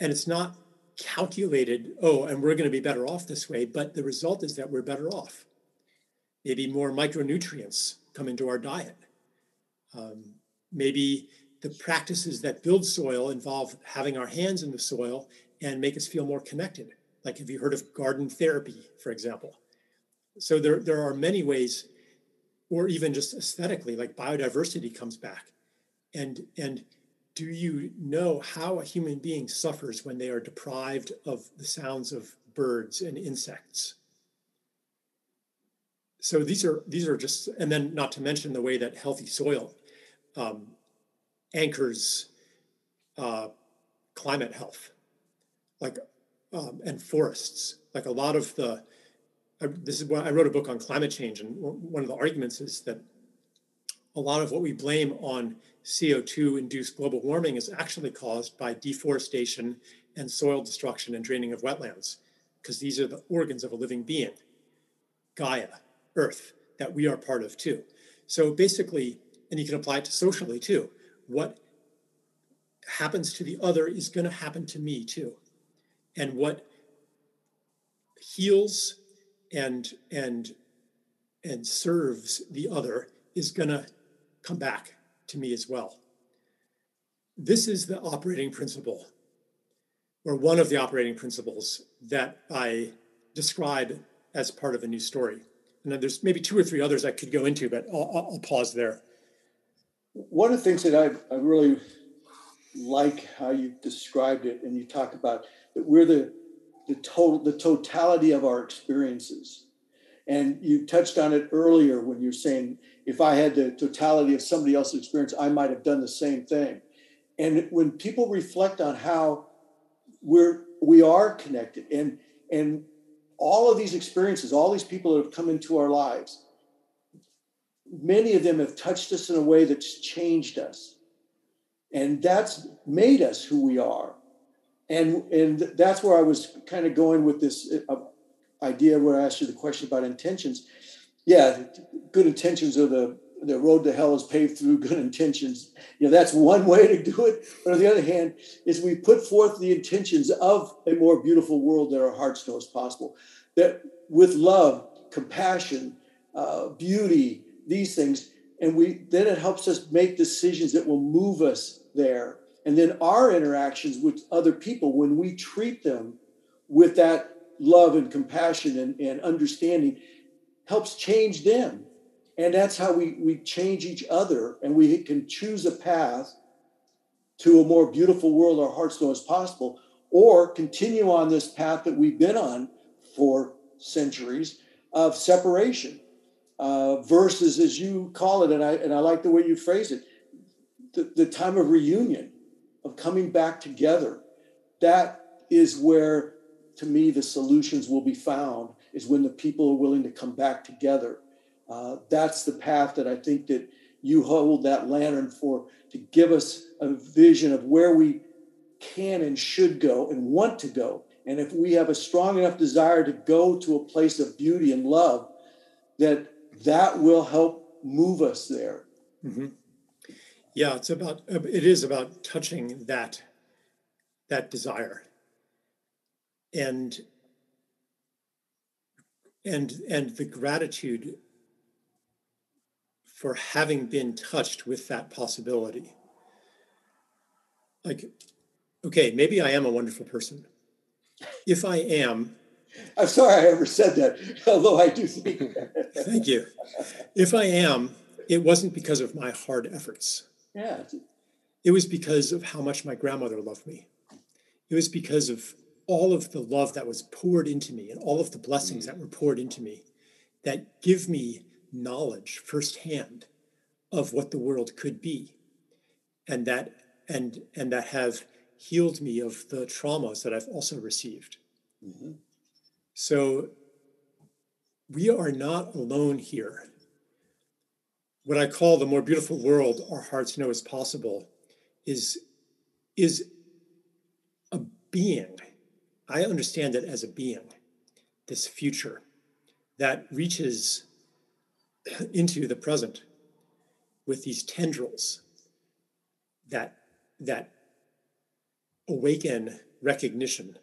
And it's not calculated, oh, and we're going to be better off this way, but the result is that we're better off. Maybe more micronutrients come into our diet. Um, maybe the practices that build soil involve having our hands in the soil and make us feel more connected. Like, have you heard of garden therapy, for example? So there, there are many ways, or even just aesthetically, like biodiversity comes back. And, and do you know how a human being suffers when they are deprived of the sounds of birds and insects? so these are these are just and then not to mention the way that healthy soil um, anchors uh, climate health like um, and forests like a lot of the I, this is what i wrote a book on climate change and one of the arguments is that a lot of what we blame on co2 induced global warming is actually caused by deforestation and soil destruction and draining of wetlands because these are the organs of a living being gaia earth that we are part of too. So basically, and you can apply it to socially too, what happens to the other is going to happen to me too. And what heals and and and serves the other is going to come back to me as well. this is the operating principle, or one of the operating principles that I describe as part of a new story. And then there's maybe two or three others I could go into, but I'll, I'll pause there.
One of the things that I, I really like how you described it, and you talk about that we're the the total the totality of our experiences. And you touched on it earlier when you're saying if I had the totality of somebody else's experience, I might have done the same thing. And when people reflect on how we're we are connected and and all of these experiences, all these people that have come into our lives, many of them have touched us in a way that's changed us. And that's made us who we are. And, and that's where I was kind of going with this uh, idea where I asked you the question about intentions. Yeah, good intentions are the the road to hell is paved through good intentions. You know, that's one way to do it. But on the other hand, is we put forth the intentions of a more beautiful world that our hearts know is possible. That with love, compassion, uh, beauty, these things, and we then it helps us make decisions that will move us there. And then our interactions with other people, when we treat them with that love and compassion and, and understanding, helps change them and that's how we, we change each other and we can choose a path to a more beautiful world our hearts know as possible, or continue on this path that we've been on for centuries of separation. Uh, versus, as you call it, and I and I like the way you phrase it, the, the time of reunion, of coming back together. That is where, to me, the solutions will be found. Is when the people are willing to come back together uh, that's the path that I think that you hold that lantern for to give us a vision of where we can and should go and want to go. And if we have a strong enough desire to go to a place of beauty and love, that that will help move us there.
Mm-hmm. Yeah, it's about uh, it is about touching that that desire and and and the gratitude for having been touched with that possibility. Like, okay, maybe I am a wonderful person. If I am,
I'm sorry I ever said that, although I do think.
thank you. If I am, it wasn't because of my hard efforts.
Yeah.
It was because of how much my grandmother loved me. It was because of all of the love that was poured into me and all of the blessings mm. that were poured into me that give me knowledge firsthand of what the world could be and that and and that have healed me of the traumas that I've also received. Mm-hmm. So we are not alone here. What I call the more beautiful world our hearts know is possible is, is a being. I understand it as a being, this future that reaches into the present with these tendrils that that awaken recognition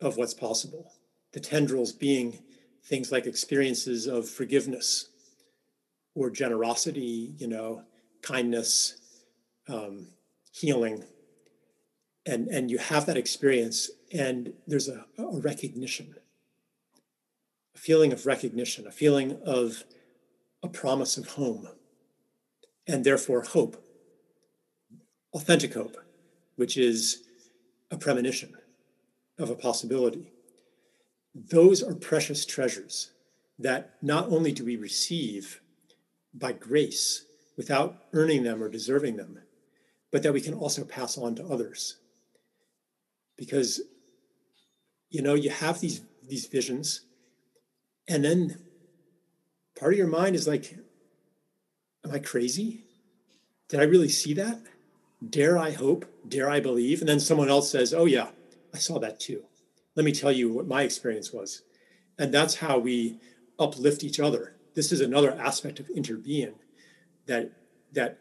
of what's possible the tendrils being things like experiences of forgiveness or generosity you know kindness um, healing and and you have that experience and there's a, a recognition a feeling of recognition a feeling of a promise of home and therefore hope, authentic hope, which is a premonition of a possibility. Those are precious treasures that not only do we receive by grace without earning them or deserving them, but that we can also pass on to others. Because, you know, you have these, these visions, and then part of your mind is like, Am I crazy? Did I really see that? Dare I hope? Dare I believe? And then someone else says, Oh, yeah, I saw that too. Let me tell you what my experience was. And that's how we uplift each other. This is another aspect of interbeing that that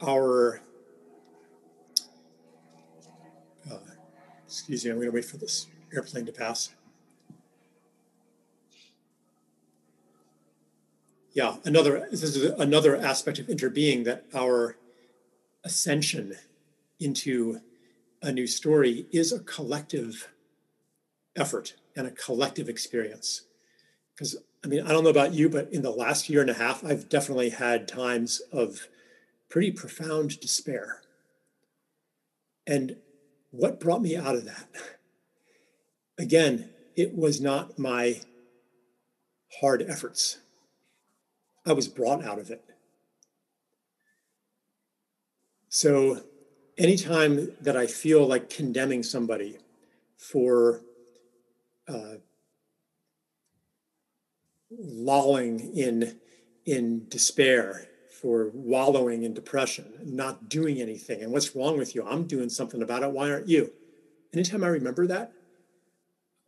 our uh, excuse me, I'm going to wait for this airplane to pass. yeah, another this is another aspect of interbeing that our ascension into a new story is a collective effort and a collective experience. Because, I mean, I don't know about you, but in the last year and a half, I've definitely had times of pretty profound despair. And what brought me out of that? Again, it was not my hard efforts. I was brought out of it. So, anytime that I feel like condemning somebody for uh, lolling in in despair, for wallowing in depression, not doing anything, and what's wrong with you? I'm doing something about it. Why aren't you? Anytime I remember that,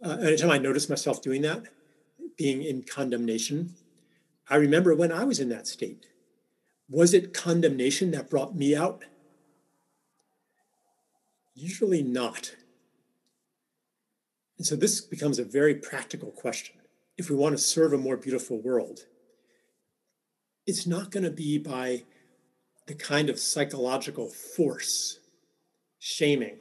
uh, anytime I notice myself doing that, being in condemnation, I remember when I was in that state. Was it condemnation that brought me out? Usually not. And so this becomes a very practical question. If we want to serve a more beautiful world, it's not going to be by the kind of psychological force, shaming,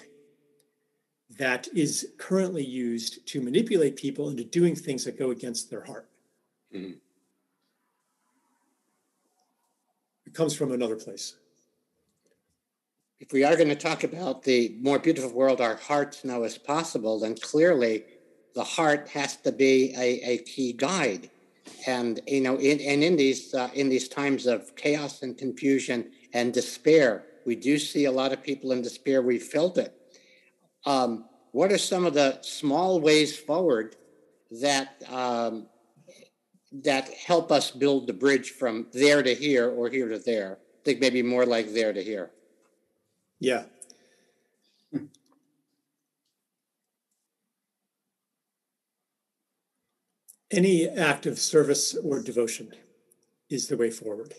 that is currently used to manipulate people into doing things that go against their heart. Mm-hmm. It comes from another place.
If we are going to talk about the more beautiful world our hearts know is possible, then clearly the heart has to be a, a key guide. And you know, in, and in these uh, in these times of chaos and confusion and despair, we do see a lot of people in despair. We felt it um, what are some of the small ways forward that um, that help us build the bridge from there to here or here to there? I think maybe more like there to here.
Yeah. Any act of service or devotion is the way forward.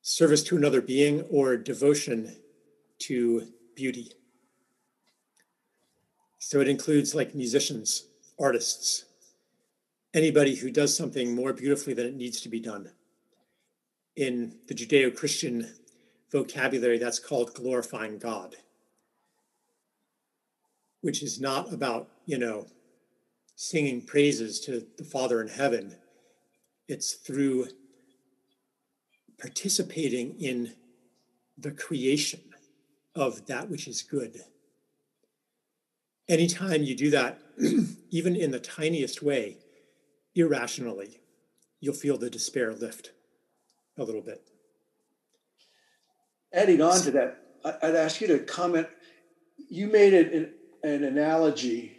Service to another being or devotion to beauty. So it includes like musicians, artists, anybody who does something more beautifully than it needs to be done. In the Judeo Christian vocabulary, that's called glorifying God, which is not about, you know, singing praises to the Father in heaven. It's through participating in the creation of that which is good anytime you do that, even in the tiniest way, irrationally, you'll feel the despair lift a little bit.
Adding on to that, I'd ask you to comment. You made an, an analogy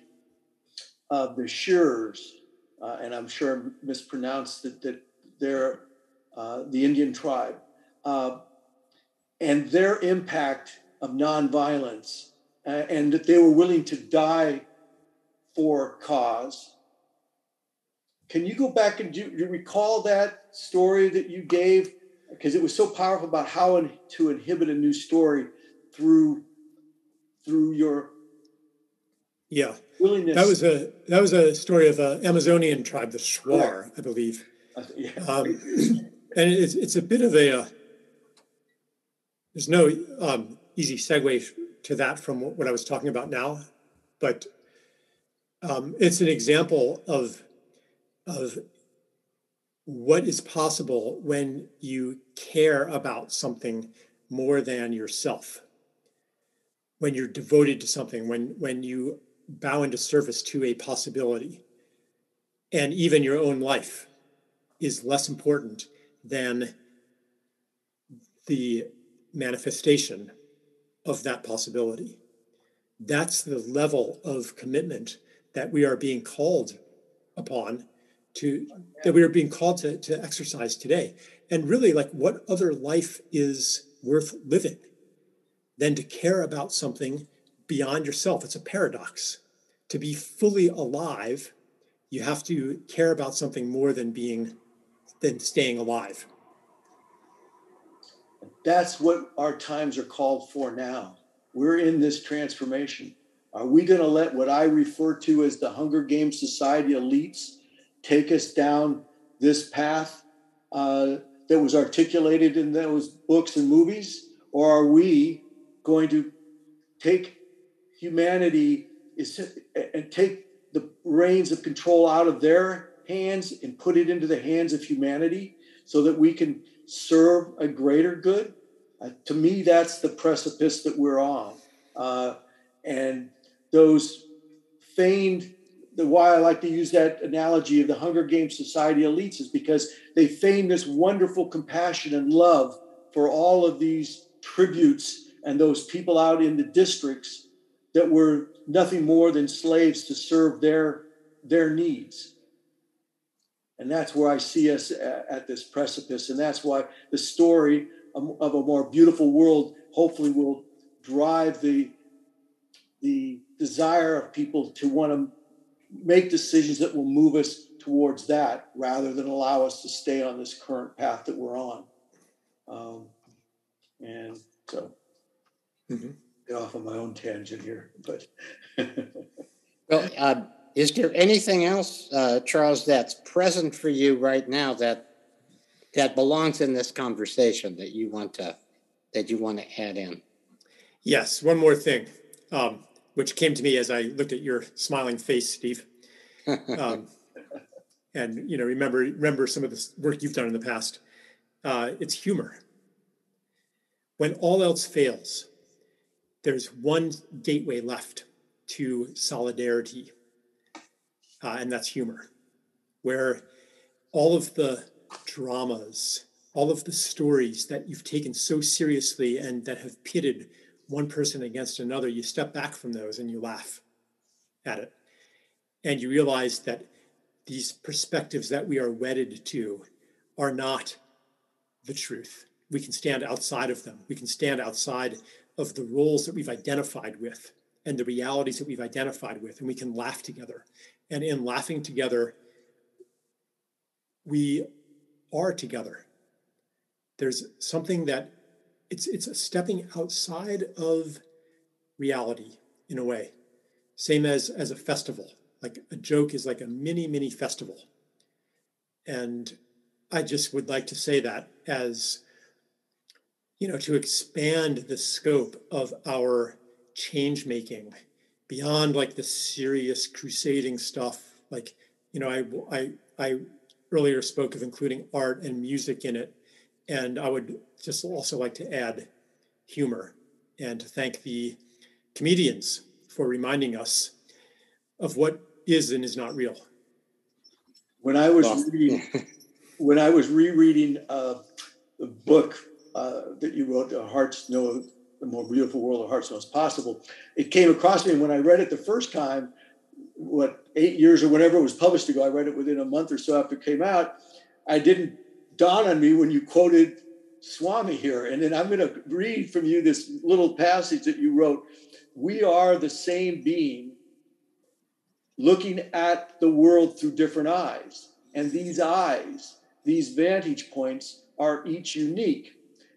of the Shearers, uh, and I'm sure mispronounced that, that they're uh, the Indian tribe, uh, and their impact of nonviolence uh, and that they were willing to die for cause. Can you go back and do, you recall that story that you gave? Because it was so powerful about how to inhibit a new story through through your
yeah willingness. That was a that was a story of an Amazonian tribe, the Shuar, I believe. Uh, yeah. Um, and it's it's a bit of a uh, there's no um, easy segue to that from what I was talking about now, but um, it's an example of of what is possible when you care about something more than yourself when you're devoted to something when when you bow into service to a possibility and even your own life is less important than the manifestation of that possibility. That's the level of commitment that we are being called upon to that we are being called to, to exercise today. And really, like what other life is worth living than to care about something beyond yourself? It's a paradox. To be fully alive, you have to care about something more than being than staying alive.
That's what our times are called for now. We're in this transformation. Are we going to let what I refer to as the Hunger Games Society elites take us down this path uh, that was articulated in those books and movies? or are we going to take humanity is and take the reins of control out of their hands and put it into the hands of humanity so that we can serve a greater good? Uh, to me, that's the precipice that we're on. Uh, and those feigned, the why I like to use that analogy of the Hunger Games society elites is because they feign this wonderful compassion and love for all of these tributes and those people out in the districts that were nothing more than slaves to serve their their needs. And that's where i see us at, this precipice. And that's why the story of a more beautiful world hopefully will drive the the desire of people to want to make decisions that will move us towards that rather than allow us to stay on this current path that we're on. Um, and so. Mm-hmm. Get off on my own tangent here but
well uh, is there anything else uh, charles that's present for you right now that that belongs in this conversation that you want to that you want to add in?
Yes one more thing um, which came to me as i looked at your smiling face steve. Um, and you know remember remember some of the work you've done in the past. Uh, it's humor. When all else fails there's one gateway left to solidarity uh, and that's humor where all of the dramas, all of the stories that you've taken so seriously and that have pitted one person against another, you step back from those and you laugh at it. And you realize that these perspectives that we are wedded to are not the truth. We can stand outside of them. We can stand outside of the roles that we've identified with and the realities that we've identified with, and we can laugh together. And in laughing together, we are together. There's something that it's it's a stepping outside of reality in a way. Same as as a festival. Like a joke is like a mini mini festival. And I just would like to say that as you know to expand the scope of our change making beyond like the serious crusading stuff like you know I I I earlier spoke of including art and music in it. And I would just also like to add humor and to thank the comedians for reminding us of what is and is not real.
When I was reading, when I was rereading uh, the book uh, that you wrote, "The Hearts Know the More Beautiful World of Hearts Knows Possible," it came across me. And when I read it the first time, what eight years or whatever it was published ago. I read it within a month or so after it came out. I didn't dawn on me when you quoted Swami here. And then I'm going to read from you this little passage that you wrote. We are the same being looking at the world through different eyes. And these eyes, these vantage points are each unique.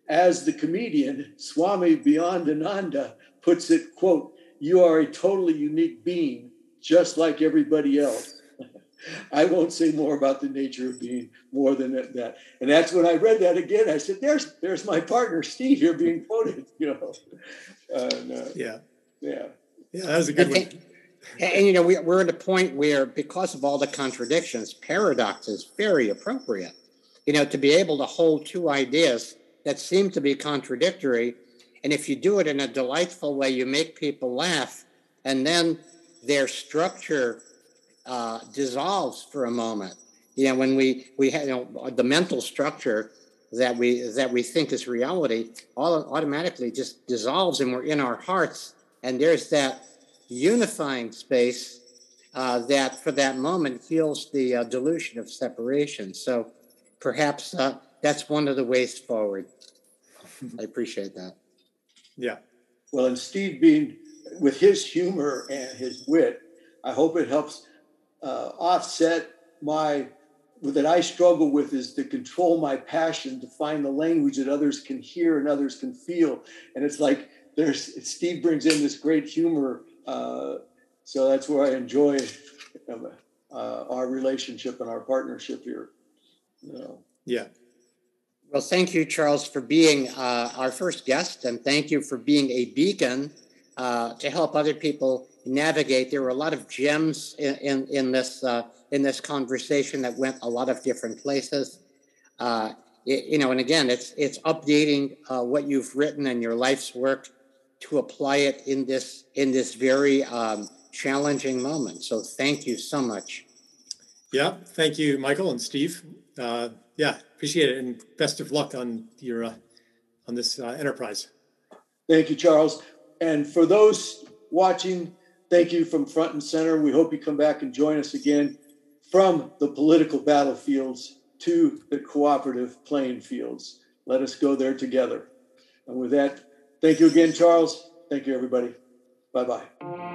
As the comedian Swami Beyondananda puts it, quote, you are a totally unique being just like everybody else. I won't say more about the nature of being more than that. And that's when I read that again. I said, "There's, there's my partner Steve here being quoted." You know,
and, uh, yeah,
yeah,
yeah. That was a good
and,
one.
And, and, you know, we, we're at a point where, because of all the contradictions, paradox is very appropriate. You know, to be able to hold two ideas that seem to be contradictory, and if you do it in a delightful way, you make people laugh, and then their structure uh, dissolves for a moment. You know, when we we have you know, the mental structure that we that we think is reality, all automatically just dissolves, and we're in our hearts, and there's that unifying space uh, that, for that moment, feels the uh, dilution of separation. So, perhaps uh, that's one of the ways forward. I appreciate that.
Yeah.
Well, and Steve being with his humor and his wit, I hope it helps uh, offset my that I struggle with is to control my passion to find the language that others can hear and others can feel. And it's like there's Steve brings in this great humor, uh, so that's where I enjoy uh, our relationship and our partnership here. You know.
Yeah.
Well, thank you, Charles, for being uh, our first guest, and thank you for being a beacon uh, to help other people navigate. There were a lot of gems in in, in this uh, in this conversation that went a lot of different places. Uh, it, you know, and again, it's it's updating uh, what you've written and your life's work to apply it in this in this very um, challenging moment. So, thank you so much.
Yeah, thank you, Michael and Steve. Uh, yeah, appreciate it, and best of luck on your uh, on this uh, enterprise.
Thank you, Charles. And for those watching, thank you from front and center. We hope you come back and join us again from the political battlefields to the cooperative playing fields. Let us go there together. And with that, thank you again, Charles. Thank you, everybody. Bye bye.